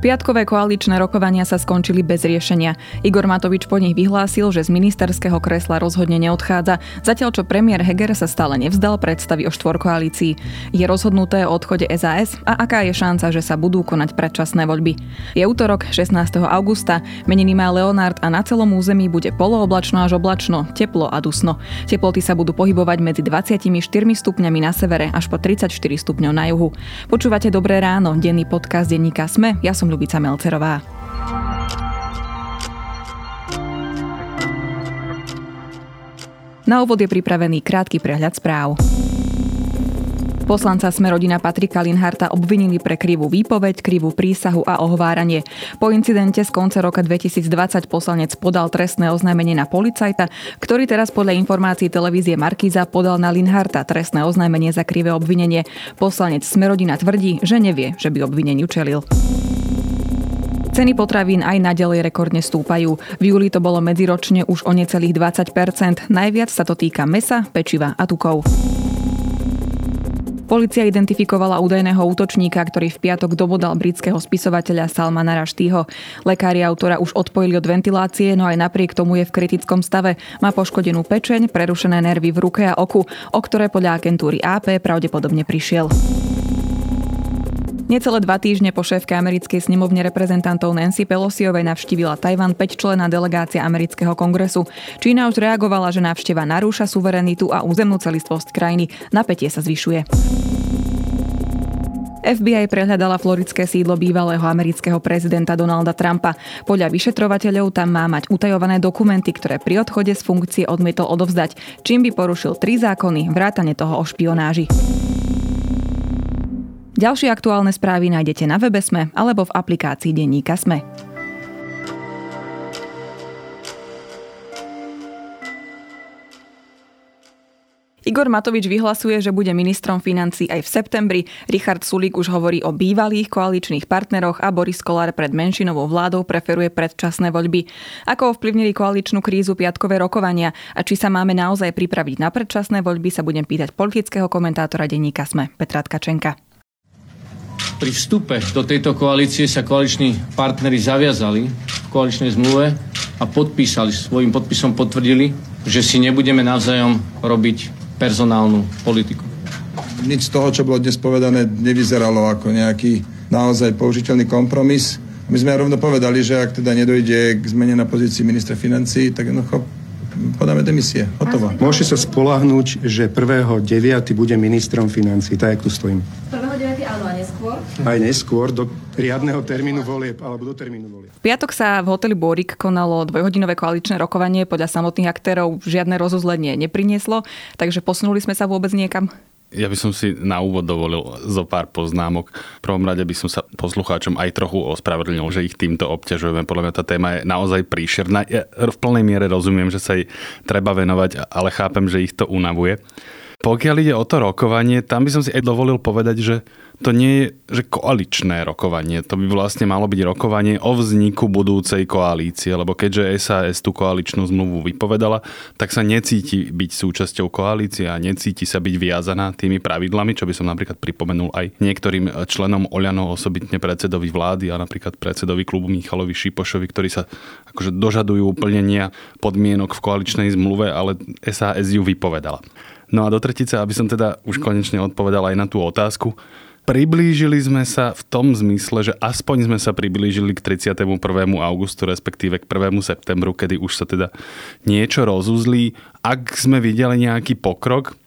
Piatkové koaličné rokovania sa skončili bez riešenia. Igor Matovič po nich vyhlásil, že z ministerského kresla rozhodne neodchádza, zatiaľ čo premiér Heger sa stále nevzdal predstavy o štvorkoalícii. Je rozhodnuté o odchode SAS a aká je šanca, že sa budú konať predčasné voľby. Je útorok 16. augusta, meniny má Leonard a na celom území bude polooblačno až oblačno, teplo a dusno. Teploty sa budú pohybovať medzi 24 stupňami na severe až po 34 stupňov na juhu. Počúvate Dobré ráno, denný podcast denníka Sme. Ja som Ľubica Melcerová. Na úvod je pripravený krátky prehľad správ. Poslanca Smerodina Patrika Linharta obvinili pre krivú výpoveď, krivú prísahu a ohováranie. Po incidente z konca roka 2020 poslanec podal trestné oznámenie na policajta, ktorý teraz podľa informácií televízie Markíza podal na Linharta trestné oznámenie za krivé obvinenie. Poslanec Smerodina tvrdí, že nevie, že by obvineniu čelil. Ceny potravín aj naďalej rekordne stúpajú. V júli to bolo medziročne už o necelých 20 Najviac sa to týka mesa, pečiva a tukov. Polícia identifikovala údajného útočníka, ktorý v piatok dobodal britského spisovateľa Salmana Raštýho. Lekári autora už odpojili od ventilácie, no aj napriek tomu je v kritickom stave. Má poškodenú pečeň, prerušené nervy v ruke a oku, o ktoré podľa agentúry AP pravdepodobne prišiel. Necelé dva týždne po šéfke americkej snemovne reprezentantov Nancy Pelosiovej navštívila Tajvan 5-člená delegácia amerického kongresu. Čína už reagovala, že návšteva narúša suverenitu a územnú celistvosť krajiny. Napätie sa zvyšuje. FBI prehľadala floridské sídlo bývalého amerického prezidenta Donalda Trumpa. Podľa vyšetrovateľov tam má mať utajované dokumenty, ktoré pri odchode z funkcie odmietol odovzdať, čím by porušil tri zákony, vrátane toho o špionáži. Ďalšie aktuálne správy nájdete na webe Sme alebo v aplikácii Denníka Sme. Igor Matovič vyhlasuje, že bude ministrom financí aj v septembri. Richard Sulík už hovorí o bývalých koaličných partneroch a Boris Kolár pred menšinovou vládou preferuje predčasné voľby. Ako ovplyvnili koaličnú krízu piatkové rokovania a či sa máme naozaj pripraviť na predčasné voľby, sa budem pýtať politického komentátora denníka Sme Petra Tkačenka. Pri vstupe do tejto koalície sa koaliční partnery zaviazali v koaličnej zmluve a podpísali, svojim podpisom potvrdili, že si nebudeme navzájom robiť personálnu politiku. Nič z toho, čo bolo dnes povedané, nevyzeralo ako nejaký naozaj použiteľný kompromis. My sme rovno povedali, že ak teda nedojde k zmene na pozícii ministra financí, tak jednoducho podáme demisie. Hotovo. Môžete sa spolahnúť, že 1.9. bude ministrom financí, tak jak tu stojím. 1.9. áno a neskôr? Aj neskôr, do riadneho termínu volieb, alebo do termínu volieb. V piatok sa v hoteli Borik konalo dvojhodinové koaličné rokovanie. Podľa samotných aktérov žiadne rozuzlenie neprinieslo, takže posunuli sme sa vôbec niekam? Ja by som si na úvod dovolil zo pár poznámok. V prvom rade by som sa poslucháčom aj trochu ospravedlnil, že ich týmto obťažujeme. Podľa mňa tá téma je naozaj príšerná. Ja v plnej miere rozumiem, že sa jej treba venovať, ale chápem, že ich to unavuje. Pokiaľ ide o to rokovanie, tam by som si aj dovolil povedať, že to nie je že koaličné rokovanie. To by vlastne malo byť rokovanie o vzniku budúcej koalície, lebo keďže SAS tú koaličnú zmluvu vypovedala, tak sa necíti byť súčasťou koalície a necíti sa byť viazaná tými pravidlami, čo by som napríklad pripomenul aj niektorým členom Oľano, osobitne predsedovi vlády a napríklad predsedovi klubu Michalovi Šipošovi, ktorí sa akože dožadujú uplnenia podmienok v koaličnej zmluve, ale SAS ju vypovedala. No a do tretice, aby som teda už konečne odpovedal aj na tú otázku, Priblížili sme sa v tom zmysle, že aspoň sme sa priblížili k 31. augustu, respektíve k 1. septembru, kedy už sa teda niečo rozuzlí. Ak sme videli nejaký pokrok,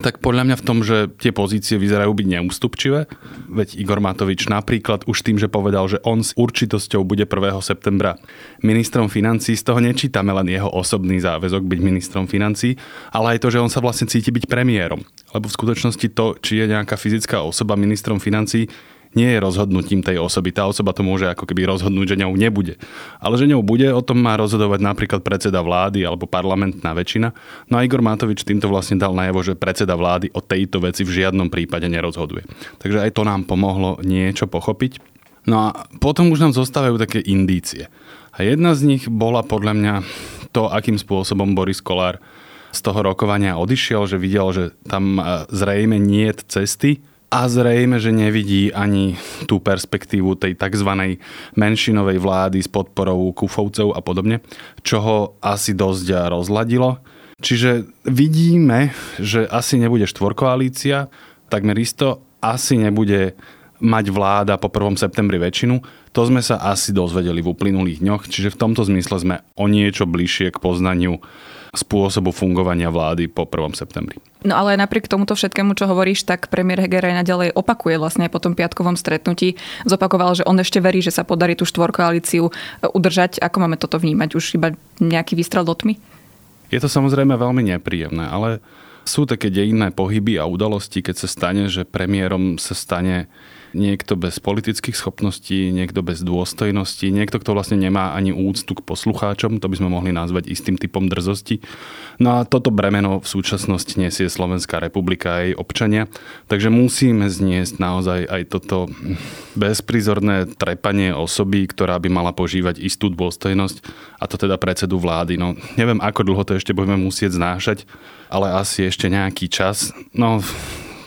tak podľa mňa v tom, že tie pozície vyzerajú byť neústupčivé. Veď Igor Matovič napríklad už tým, že povedal, že on s určitosťou bude 1. septembra ministrom financí, z toho nečítame len jeho osobný záväzok byť ministrom financí, ale aj to, že on sa vlastne cíti byť premiérom. Lebo v skutočnosti to, či je nejaká fyzická osoba ministrom financí, nie je rozhodnutím tej osoby. Tá osoba to môže ako keby rozhodnúť, že ňou nebude. Ale že ňou bude, o tom má rozhodovať napríklad predseda vlády alebo parlamentná väčšina. No a Igor Matovič týmto vlastne dal najavo, že predseda vlády o tejto veci v žiadnom prípade nerozhoduje. Takže aj to nám pomohlo niečo pochopiť. No a potom už nám zostávajú také indície. A jedna z nich bola podľa mňa to, akým spôsobom Boris Kolár z toho rokovania odišiel, že videl, že tam zrejme nie je cesty, a zrejme, že nevidí ani tú perspektívu tej tzv. menšinovej vlády s podporou kufovcov a podobne, čo ho asi dosť rozladilo. Čiže vidíme, že asi nebude štvorkoalícia, takmer isto asi nebude mať vláda po 1. septembri väčšinu. To sme sa asi dozvedeli v uplynulých dňoch, čiže v tomto zmysle sme o niečo bližšie k poznaniu spôsobu fungovania vlády po 1. septembri. No ale napriek tomuto všetkému, čo hovoríš, tak premiér Heger aj naďalej opakuje vlastne aj po tom piatkovom stretnutí. Zopakoval, že on ešte verí, že sa podarí tú štvorkoalíciu e, udržať. Ako máme toto vnímať? Už iba nejaký výstrel do tmy? Je to samozrejme veľmi nepríjemné, ale sú také dejinné pohyby a udalosti, keď sa stane, že premiérom sa stane niekto bez politických schopností, niekto bez dôstojnosti, niekto, kto vlastne nemá ani úctu k poslucháčom, to by sme mohli nazvať istým typom drzosti. No a toto bremeno v súčasnosti nesie Slovenská republika a jej občania, takže musíme zniesť naozaj aj toto bezprizorné trepanie osoby, ktorá by mala požívať istú dôstojnosť, a to teda predsedu vlády. No, neviem, ako dlho to ešte budeme musieť znášať, ale asi ešte nejaký čas. No,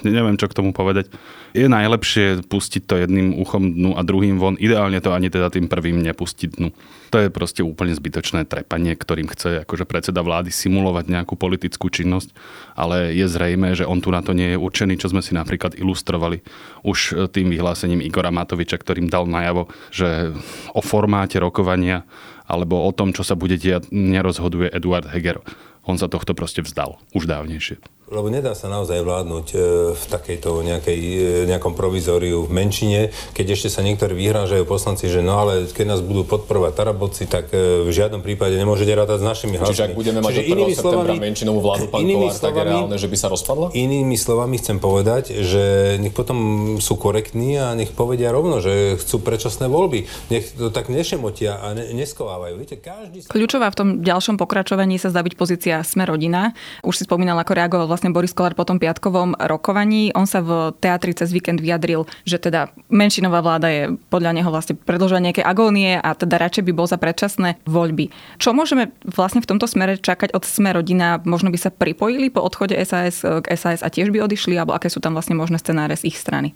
neviem, čo k tomu povedať je najlepšie pustiť to jedným uchom dnu a druhým von. Ideálne to ani teda tým prvým nepustiť dnu. To je proste úplne zbytočné trepanie, ktorým chce akože predseda vlády simulovať nejakú politickú činnosť, ale je zrejme, že on tu na to nie je určený, čo sme si napríklad ilustrovali už tým vyhlásením Igora Matoviča, ktorým dal najavo, že o formáte rokovania alebo o tom, čo sa bude diať, nerozhoduje Eduard Heger. On sa tohto proste vzdal už dávnejšie. Lebo nedá sa naozaj vládnuť e, v takejto nejakej, e, nejakom provizóriu v menšine, keď ešte sa niektorí vyhrážajú poslanci, že no ale keď nás budú podporovať Tarabovci, tak e, v žiadnom prípade nemôžete rátať s našimi hlasmi. Čiže ak budeme mať Čiže do 1. septembra menšinovú vládu, pán Kolár, tak je reálne, že by sa rozpadla? Inými slovami chcem povedať, že nech potom sú korektní a nech povedia rovno, že chcú predčasné voľby. Nech to tak nešemotia a ne, neskovávajú. Viete, každý... Kľúčová v tom ďalšom pokračovaní sa zdá byť pozícia Sme rodina. Už si spomínal, ako reagoval vlastne Boris Kolár po tom piatkovom rokovaní. On sa v teatri cez víkend vyjadril, že teda menšinová vláda je podľa neho vlastne predložila nejaké agónie a teda radšej by bol za predčasné voľby. Čo môžeme vlastne v tomto smere čakať od Sme rodina? Možno by sa pripojili po odchode SAS k SAS a tiež by odišli, alebo aké sú tam vlastne možné scenáre z ich strany?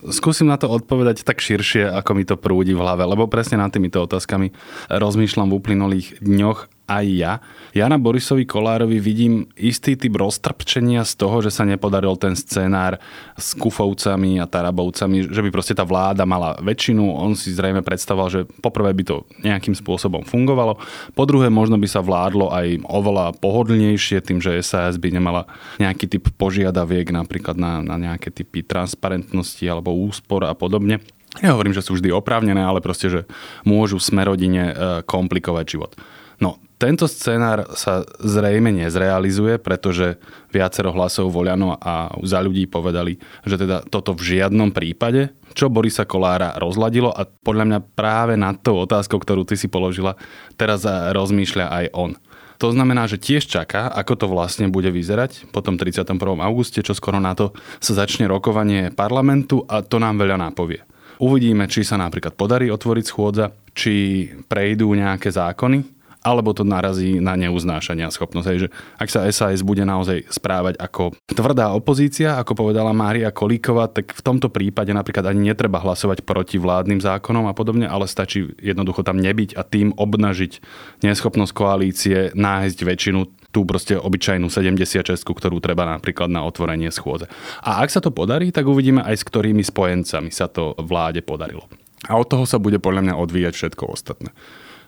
Skúsim na to odpovedať tak širšie, ako mi to prúdi v hlave, lebo presne nad týmito otázkami rozmýšľam v uplynulých dňoch aj ja. Ja na Borisovi Kolárovi vidím istý typ roztrpčenia z toho, že sa nepodaril ten scenár s Kufovcami a Tarabovcami, že by proste tá vláda mala väčšinu. On si zrejme predstavoval, že poprvé by to nejakým spôsobom fungovalo. Po druhé, možno by sa vládlo aj oveľa pohodlnejšie tým, že SAS by nemala nejaký typ požiadaviek napríklad na, na nejaké typy transparentnosti alebo úspor a podobne. Ja hovorím, že sú vždy oprávnené, ale proste, že môžu smerodine e, komplikovať život. No, tento scenár sa zrejme nezrealizuje, pretože viacero hlasov voľano a za ľudí povedali, že teda toto v žiadnom prípade, čo Borisa Kolára rozladilo a podľa mňa práve nad tou otázkou, ktorú ty si položila, teraz rozmýšľa aj on. To znamená, že tiež čaká, ako to vlastne bude vyzerať po tom 31. auguste, čo skoro na to sa začne rokovanie parlamentu a to nám veľa nápovie. Uvidíme, či sa napríklad podarí otvoriť schôdza, či prejdú nejaké zákony, alebo to narazí na neuznášania schopnosť. Hej, že ak sa SAS bude naozaj správať ako tvrdá opozícia, ako povedala Mária Kolíková, tak v tomto prípade napríklad ani netreba hlasovať proti vládnym zákonom a podobne, ale stačí jednoducho tam nebyť a tým obnažiť neschopnosť koalície nájsť väčšinu tú proste obyčajnú 76, ktorú treba napríklad na otvorenie schôdze. A ak sa to podarí, tak uvidíme aj s ktorými spojencami sa to vláde podarilo. A od toho sa bude podľa mňa odvíjať všetko ostatné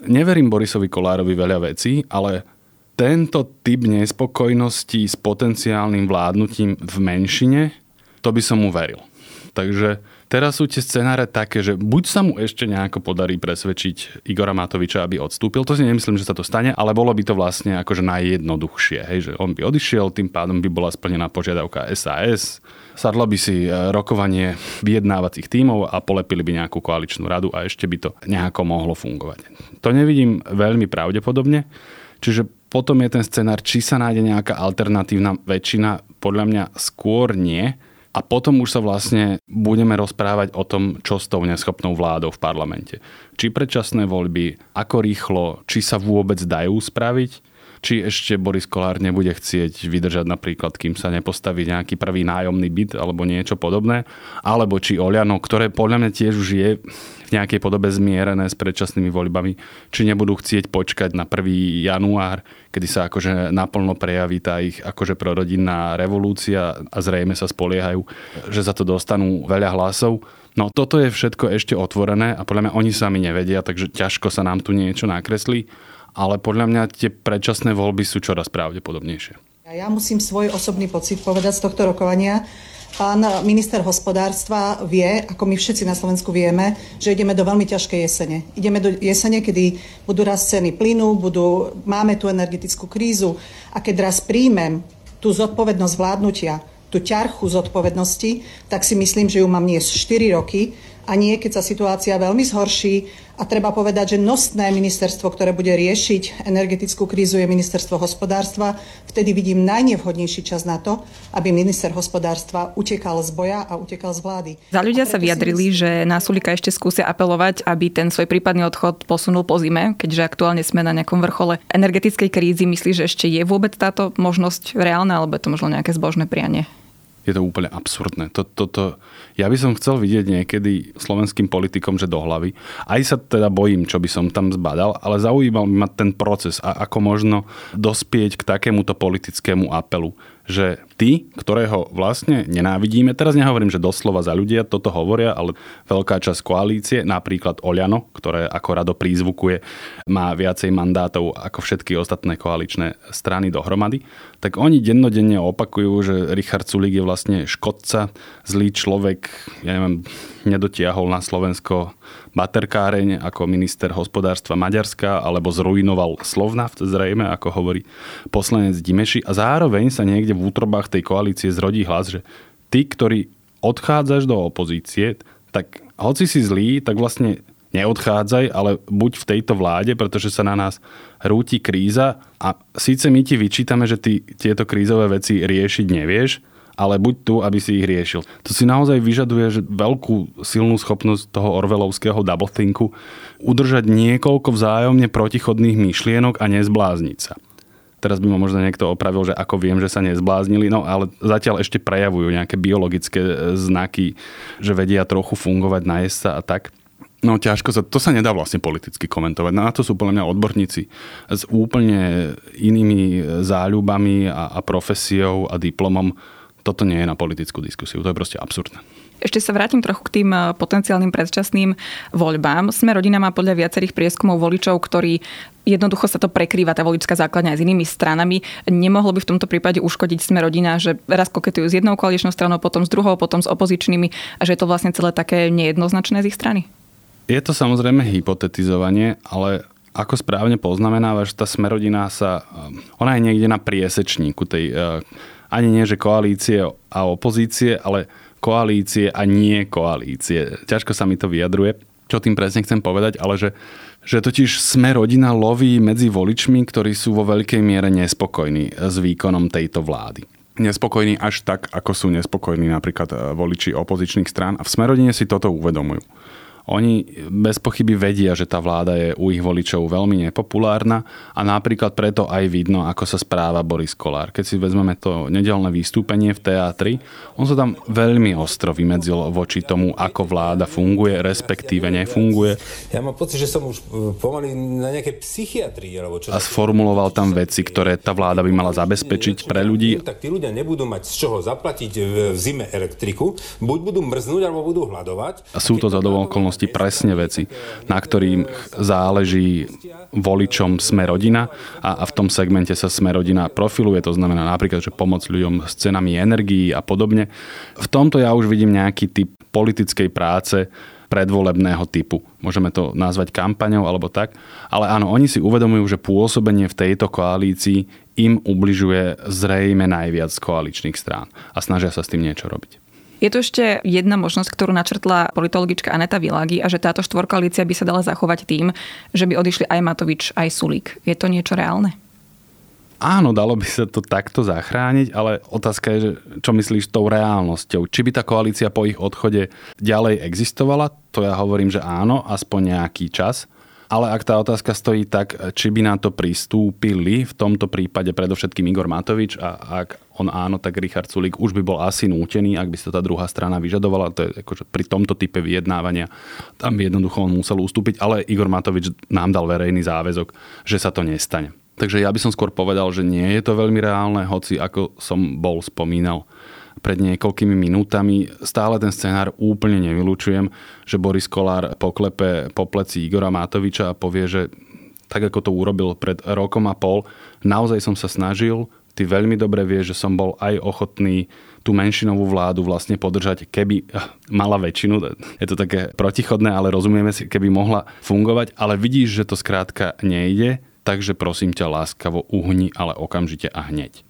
neverím Borisovi Kolárovi veľa vecí, ale tento typ nespokojnosti s potenciálnym vládnutím v menšine, to by som mu veril. Takže teraz sú tie scenáre také, že buď sa mu ešte nejako podarí presvedčiť Igora Matoviča, aby odstúpil, to si nemyslím, že sa to stane, ale bolo by to vlastne akože najjednoduchšie, hej, že on by odišiel, tým pádom by bola splnená požiadavka SAS, sadla by si e, rokovanie vyjednávacích tímov a polepili by nejakú koaličnú radu a ešte by to nejako mohlo fungovať. To nevidím veľmi pravdepodobne, čiže potom je ten scenár, či sa nájde nejaká alternatívna väčšina, podľa mňa skôr nie. A potom už sa vlastne budeme rozprávať o tom, čo s tou neschopnou vládou v parlamente. Či predčasné voľby, ako rýchlo, či sa vôbec dajú spraviť či ešte Boris Kolár nebude chcieť vydržať napríklad, kým sa nepostaví nejaký prvý nájomný byt alebo niečo podobné, alebo či Oliano, ktoré podľa mňa tiež už je v nejakej podobe zmierené s predčasnými voľbami, či nebudú chcieť počkať na 1. január, kedy sa akože naplno prejaví tá ich akože prorodinná revolúcia a zrejme sa spoliehajú, že za to dostanú veľa hlasov. No toto je všetko ešte otvorené a podľa mňa oni sami nevedia, takže ťažko sa nám tu niečo nakreslí ale podľa mňa tie predčasné voľby sú čoraz pravdepodobnejšie. Ja musím svoj osobný pocit povedať z tohto rokovania. Pán minister hospodárstva vie, ako my všetci na Slovensku vieme, že ideme do veľmi ťažkej jesene. Ideme do jesene, kedy budú raz ceny plynu, budú, máme tú energetickú krízu a keď raz príjmem tú zodpovednosť vládnutia, tú ťarchu zodpovednosti, tak si myslím, že ju mám niesť 4 roky a nie, keď sa situácia veľmi zhorší. A treba povedať, že nosné ministerstvo, ktoré bude riešiť energetickú krízu, je ministerstvo hospodárstva. Vtedy vidím najnevhodnejší čas na to, aby minister hospodárstva utekal z boja a utekal z vlády. Za ľudia sa vyjadrili, že na Sulika ešte skúsia apelovať, aby ten svoj prípadný odchod posunul po zime, keďže aktuálne sme na nejakom vrchole energetickej krízy. Myslí, že ešte je vôbec táto možnosť reálna, alebo je to možno nejaké zbožné prianie? Je to úplne absurdné. To, to, to, ja by som chcel vidieť niekedy slovenským politikom, že do hlavy. Aj sa teda bojím, čo by som tam zbadal, ale zaujímal ma ten proces a ako možno dospieť k takémuto politickému apelu že tí, ktorého vlastne nenávidíme, teraz nehovorím, že doslova za ľudia toto hovoria, ale veľká časť koalície, napríklad Oľano, ktoré ako rado prízvukuje, má viacej mandátov ako všetky ostatné koaličné strany dohromady, tak oni dennodenne opakujú, že Richard Sulík je vlastne škodca, zlý človek, ja neviem, nedotiahol na Slovensko baterkáreň ako minister hospodárstva Maďarska alebo zrujnoval Slovnaft zrejme, ako hovorí poslanec Dimeši. A zároveň sa niekde v útrobách tej koalície zrodí hlas, že ty, ktorý odchádzaš do opozície, tak hoci si zlý, tak vlastne neodchádzaj, ale buď v tejto vláde, pretože sa na nás rúti kríza. A síce my ti vyčítame, že ty tieto krízové veci riešiť nevieš, ale buď tu, aby si ich riešil. To si naozaj vyžaduje že veľkú silnú schopnosť toho orvelovského doublethinku udržať niekoľko vzájomne protichodných myšlienok a nezblázniť sa. Teraz by ma možno niekto opravil, že ako viem, že sa nezbláznili, no ale zatiaľ ešte prejavujú nejaké biologické e, znaky, že vedia trochu fungovať, na sa a tak. No ťažko sa, to sa nedá vlastne politicky komentovať. Na to sú podľa mňa odborníci s úplne inými záľubami a, a profesiou a diplomom toto nie je na politickú diskusiu. To je proste absurdné. Ešte sa vrátim trochu k tým eh, potenciálnym predčasným voľbám. Sme rodina má podľa viacerých prieskumov voličov, ktorí jednoducho sa to prekrýva, tá voličská základňa aj s inými stranami. Nemohlo by v tomto prípade uškodiť sme rodina, že raz koketujú s jednou koaličnou stranou, potom s druhou, potom s opozičnými a že je to vlastne celé také nejednoznačné z ich strany? Je to samozrejme hypotetizovanie, ale ako správne poznamenávaš, tá smerodina sa, eh, ona je niekde na priesečníku tej eh, ani nie, že koalície a opozície, ale koalície a nie koalície. Ťažko sa mi to vyjadruje, čo tým presne chcem povedať, ale že, že totiž sme rodina loví medzi voličmi, ktorí sú vo veľkej miere nespokojní s výkonom tejto vlády nespokojní až tak, ako sú nespokojní napríklad eh, voliči opozičných strán a v Smerodine si toto uvedomujú. Oni bez pochyby vedia, že tá vláda je u ich voličov veľmi nepopulárna a napríklad preto aj vidno, ako sa správa Boris Kolár. Keď si vezmeme to nedelné vystúpenie v teatri, on sa tam veľmi ostro vymedzil voči tomu, ako vláda funguje, respektíve nefunguje. Ja mám pocit, že som už e, pomaly na nejakej psychiatrii. Alebo čo a sformuloval tam veci, ktoré tá vláda by mala zabezpečiť pre ľudí. Tak tí ľudia nebudú mať z čoho zaplatiť v zime elektriku, buď budú mrznúť, alebo budú hľadovať. A sú to za okolnosti presne veci, na ktorým záleží voličom Sme rodina a, a v tom segmente sa Sme rodina profiluje, to znamená napríklad, že pomoc ľuďom s cenami energií a podobne. V tomto ja už vidím nejaký typ politickej práce, predvolebného typu. Môžeme to nazvať kampaňou alebo tak. Ale áno, oni si uvedomujú, že pôsobenie v tejto koalícii im ubližuje zrejme najviac z koaličných strán a snažia sa s tým niečo robiť. Je tu ešte jedna možnosť, ktorú načrtla politologička Aneta Világi a že táto štvorkoalícia by sa dala zachovať tým, že by odišli aj Matovič, aj Sulík. Je to niečo reálne? Áno, dalo by sa to takto zachrániť, ale otázka je, čo myslíš tou reálnosťou? Či by tá koalícia po ich odchode ďalej existovala? To ja hovorím, že áno, aspoň nejaký čas ale ak tá otázka stojí tak, či by na to pristúpili, v tomto prípade predovšetkým Igor Matovič a ak on áno, tak Richard Sulik už by bol asi nútený, ak by to tá druhá strana vyžadovala. To je akože pri tomto type vyjednávania tam by jednoducho on musel ustúpiť, ale Igor Matovič nám dal verejný záväzok, že sa to nestane. Takže ja by som skôr povedal, že nie je to veľmi reálne, hoci ako som bol spomínal pred niekoľkými minútami. Stále ten scenár úplne nevylučujem, že Boris Kolár poklepe po pleci Igora Matoviča a povie, že tak ako to urobil pred rokom a pol, naozaj som sa snažil, ty veľmi dobre vieš, že som bol aj ochotný tú menšinovú vládu vlastne podržať, keby eh, mala väčšinu. Je to také protichodné, ale rozumieme si, keby mohla fungovať, ale vidíš, že to skrátka nejde, takže prosím ťa láskavo uhni, ale okamžite a hneď.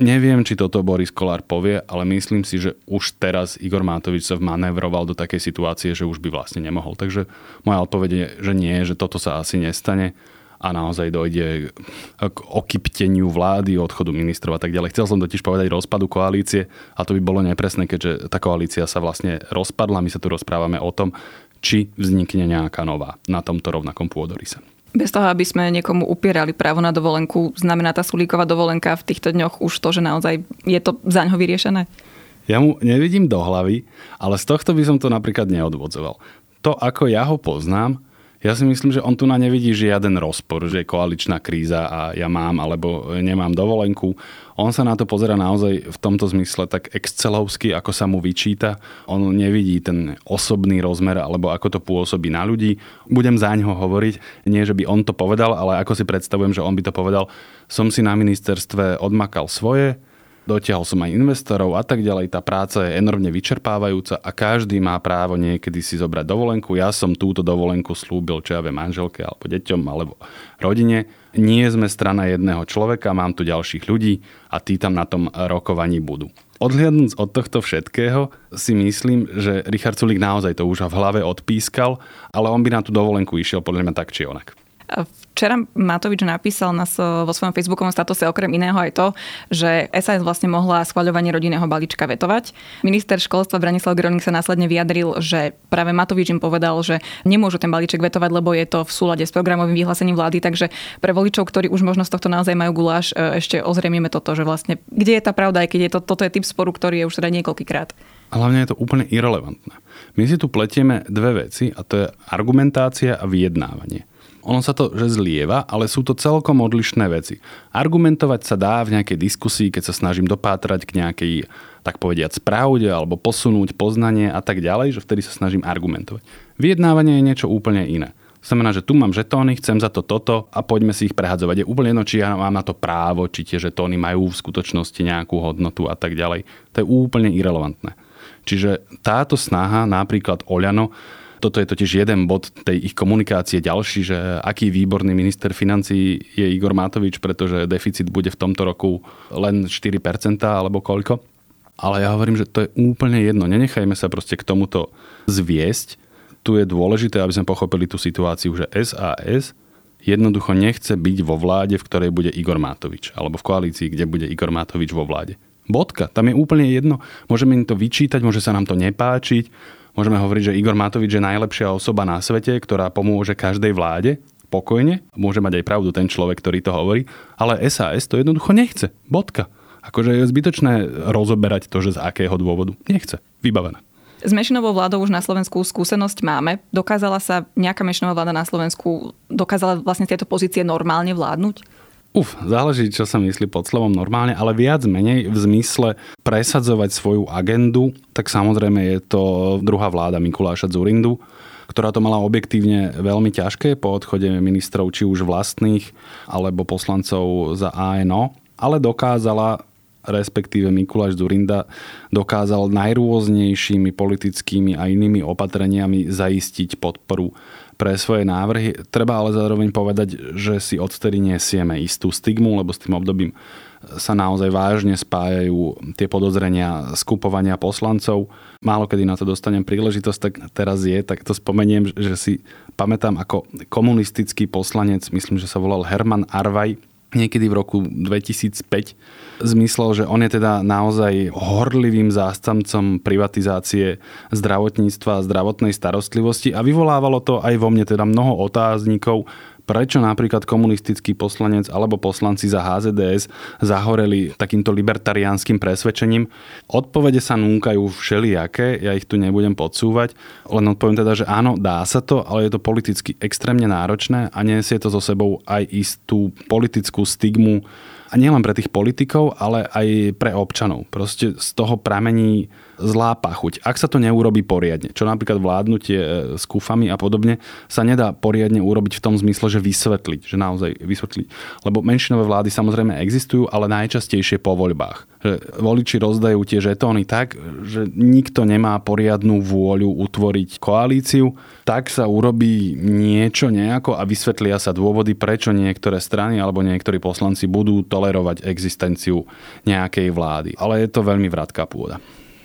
Neviem, či toto Boris Kolár povie, ale myslím si, že už teraz Igor Mátovič sa vmanévroval do takej situácie, že už by vlastne nemohol. Takže moja odpoveď je, že nie, že toto sa asi nestane a naozaj dojde k okypteniu vlády, odchodu ministrov a tak ďalej. Chcel som totiž povedať rozpadu koalície a to by bolo nepresné, keďže tá koalícia sa vlastne rozpadla. My sa tu rozprávame o tom, či vznikne nejaká nová na tomto rovnakom pôdorise. Bez toho, aby sme niekomu upierali právo na dovolenku, znamená tá Sulíková dovolenka v týchto dňoch už to, že naozaj je to za ňo vyriešené? Ja mu nevidím do hlavy, ale z tohto by som to napríklad neodvodzoval. To, ako ja ho poznám, ja si myslím, že on tu na nevidí žiaden rozpor, že je koaličná kríza a ja mám alebo nemám dovolenku. On sa na to pozera naozaj v tomto zmysle tak excelovsky, ako sa mu vyčíta. On nevidí ten osobný rozmer alebo ako to pôsobí na ľudí. Budem za ňoho hovoriť, nie že by on to povedal, ale ako si predstavujem, že on by to povedal. Som si na ministerstve odmakal svoje, dotiahol som aj investorov a tak ďalej. Tá práca je enormne vyčerpávajúca a každý má právo niekedy si zobrať dovolenku. Ja som túto dovolenku slúbil, čo ja viem, manželke alebo deťom alebo rodine. Nie sme strana jedného človeka, mám tu ďalších ľudí a tí tam na tom rokovaní budú. Odhliadnúc od tohto všetkého si myslím, že Richard Sulik naozaj to už v hlave odpískal, ale on by na tú dovolenku išiel podľa mňa tak či onak. Včera Matovič napísal na, vo svojom facebookovom statuse okrem iného aj to, že SAS vlastne mohla schvaľovanie rodinného balíčka vetovať. Minister školstva Branislav Groning sa následne vyjadril, že práve Matovič im povedal, že nemôžu ten balíček vetovať, lebo je to v súlade s programovým vyhlásením vlády, takže pre voličov, ktorí už možno z tohto naozaj majú guláš, e, ešte ozriemieme toto, že vlastne kde je tá pravda, aj keď je to, toto je typ sporu, ktorý je už teda niekoľkýkrát. A hlavne je to úplne irrelevantné. My si tu pletieme dve veci a to je argumentácia a vyjednávanie. Ono sa to, že zlieva, ale sú to celkom odlišné veci. Argumentovať sa dá v nejakej diskusii, keď sa snažím dopátrať k nejakej, tak povediať, pravde alebo posunúť poznanie a tak ďalej, že vtedy sa snažím argumentovať. Vyjednávanie je niečo úplne iné. Znamená, že tu mám žetóny, chcem za to toto a poďme si ich prehadzovať. Je úplne jedno, či ja mám na to právo, či tie žetóny majú v skutočnosti nejakú hodnotu a tak ďalej. To je úplne irrelevantné. Čiže táto snaha, napríklad Oľano, toto je totiž jeden bod tej ich komunikácie ďalší, že aký výborný minister financí je Igor Matovič, pretože deficit bude v tomto roku len 4% alebo koľko. Ale ja hovorím, že to je úplne jedno. Nenechajme sa proste k tomuto zviesť. Tu je dôležité, aby sme pochopili tú situáciu, že SAS jednoducho nechce byť vo vláde, v ktorej bude Igor Matovič. Alebo v koalícii, kde bude Igor Matovič vo vláde. Bodka. Tam je úplne jedno. Môžeme im to vyčítať, môže sa nám to nepáčiť, Môžeme hovoriť, že Igor Matovič je najlepšia osoba na svete, ktorá pomôže každej vláde, pokojne, môže mať aj pravdu ten človek, ktorý to hovorí, ale SAS to jednoducho nechce. Bodka. Akože je zbytočné rozoberať to, že z akého dôvodu. Nechce. Vybavené. S menšinovou vládou už na Slovensku skúsenosť máme. Dokázala sa nejaká menšinová vláda na Slovensku, dokázala vlastne tieto pozície normálne vládnuť? Uf, záleží, čo sa myslí pod slovom normálne, ale viac menej v zmysle presadzovať svoju agendu, tak samozrejme je to druhá vláda Mikuláša Zurindu, ktorá to mala objektívne veľmi ťažké po odchode ministrov či už vlastných alebo poslancov za ANO, ale dokázala respektíve Mikuláš Zurinda dokázal najrôznejšími politickými a inými opatreniami zaistiť podporu pre svoje návrhy. Treba ale zároveň povedať, že si odtedy nesieme istú stigmu, lebo s tým obdobím sa naozaj vážne spájajú tie podozrenia skupovania poslancov. Málo kedy na to dostanem príležitosť, tak teraz je, tak to spomeniem, že si pamätám ako komunistický poslanec, myslím, že sa volal Herman Arvaj, niekedy v roku 2005 zmyslel, že on je teda naozaj horlivým zástancom privatizácie zdravotníctva a zdravotnej starostlivosti a vyvolávalo to aj vo mne teda mnoho otáznikov, prečo napríklad komunistický poslanec alebo poslanci za HZDS zahoreli takýmto libertariánskym presvedčením. Odpovede sa núkajú všelijaké, ja ich tu nebudem podsúvať, len odpoviem teda, že áno, dá sa to, ale je to politicky extrémne náročné a nesie to so sebou aj istú politickú stigmu a nielen pre tých politikov, ale aj pre občanov. Proste z toho pramení zlá pachuť. Ak sa to neurobi poriadne, čo napríklad vládnutie e, s kúfami a podobne, sa nedá poriadne urobiť v tom zmysle, že vysvetliť, že naozaj vysvetliť. Lebo menšinové vlády samozrejme existujú, ale najčastejšie po voľbách. Že voliči rozdajú tie žetóny tak, že nikto nemá poriadnu vôľu utvoriť koalíciu, tak sa urobí niečo nejako a vysvetlia sa dôvody, prečo niektoré strany alebo niektorí poslanci budú tolerovať existenciu nejakej vlády. Ale je to veľmi vratká pôda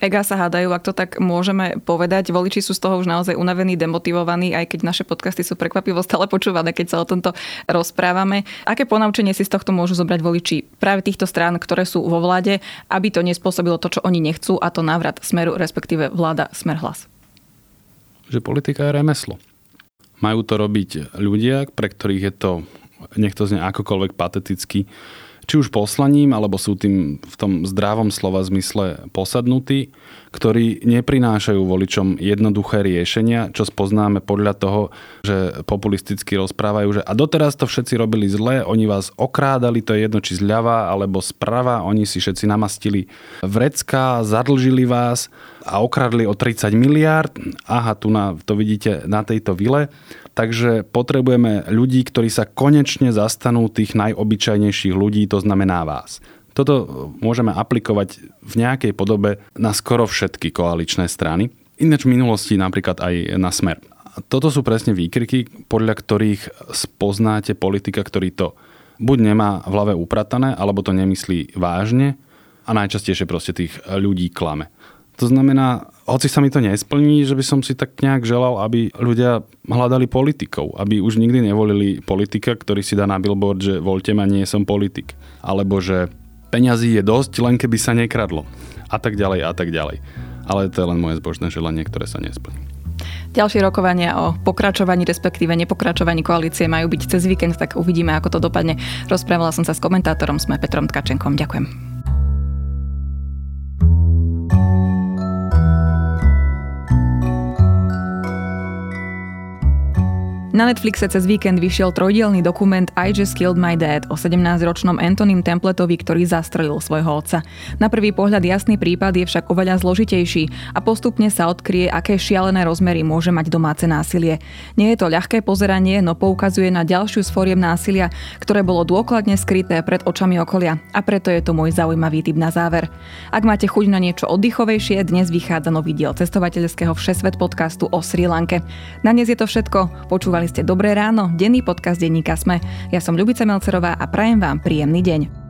ega sa hádajú, ak to tak môžeme povedať. Voliči sú z toho už naozaj unavení, demotivovaní, aj keď naše podcasty sú prekvapivo stále počúvané, keď sa o tomto rozprávame. Aké ponaučenie si z tohto môžu zobrať voliči práve týchto strán, ktoré sú vo vláde, aby to nespôsobilo to, čo oni nechcú, a to návrat smeru, respektíve vláda smer hlas? Že politika je remeslo. Majú to robiť ľudia, pre ktorých je to, nech to znie akokoľvek pateticky, či už poslaním, alebo sú tým v tom zdravom slova zmysle posadnutí, ktorí neprinášajú voličom jednoduché riešenia, čo spoznáme podľa toho, že populisticky rozprávajú, že a doteraz to všetci robili zle, oni vás okrádali, to je jedno či zľava alebo sprava, oni si všetci namastili vrecka, zadlžili vás a okradli o 30 miliárd. Aha, tu na, to vidíte na tejto vile Takže potrebujeme ľudí, ktorí sa konečne zastanú tých najobyčajnejších ľudí, to znamená vás. Toto môžeme aplikovať v nejakej podobe na skoro všetky koaličné strany. Ináč v minulosti napríklad aj na smer. Toto sú presne výkriky, podľa ktorých spoznáte politika, ktorý to buď nemá v hlave upratané, alebo to nemyslí vážne a najčastejšie proste tých ľudí klame. To znamená, hoci sa mi to nesplní, že by som si tak nejak želal, aby ľudia hľadali politikov, aby už nikdy nevolili politika, ktorý si dá na billboard, že voľte ma, nie som politik. Alebo že peňazí je dosť, len keby sa nekradlo. A tak ďalej, a tak ďalej. Ale to je len moje zbožné želanie, ktoré sa nesplní. Ďalšie rokovania o pokračovaní, respektíve nepokračovaní koalície majú byť cez víkend, tak uvidíme, ako to dopadne. Rozprávala som sa s komentátorom, sme Petrom Tkačenkom. Ďakujem. Na Netflixe cez víkend vyšiel trojdielný dokument I Just Killed My Dad o 17-ročnom Antonym Templetovi, ktorý zastrelil svojho otca. Na prvý pohľad jasný prípad je však oveľa zložitejší a postupne sa odkrie, aké šialené rozmery môže mať domáce násilie. Nie je to ľahké pozeranie, no poukazuje na ďalšiu z fóriem násilia, ktoré bolo dôkladne skryté pred očami okolia a preto je to môj zaujímavý tip na záver. Ak máte chuť na niečo oddychovejšie, dnes vychádza nový diel cestovateľského Všesvet podcastu o Sri Lanke. Na dnes je to všetko. Počúvali Počúvali ste Dobré ráno, denný podcast denníka Sme. Ja som Ľubica Melcerová a prajem vám príjemný deň.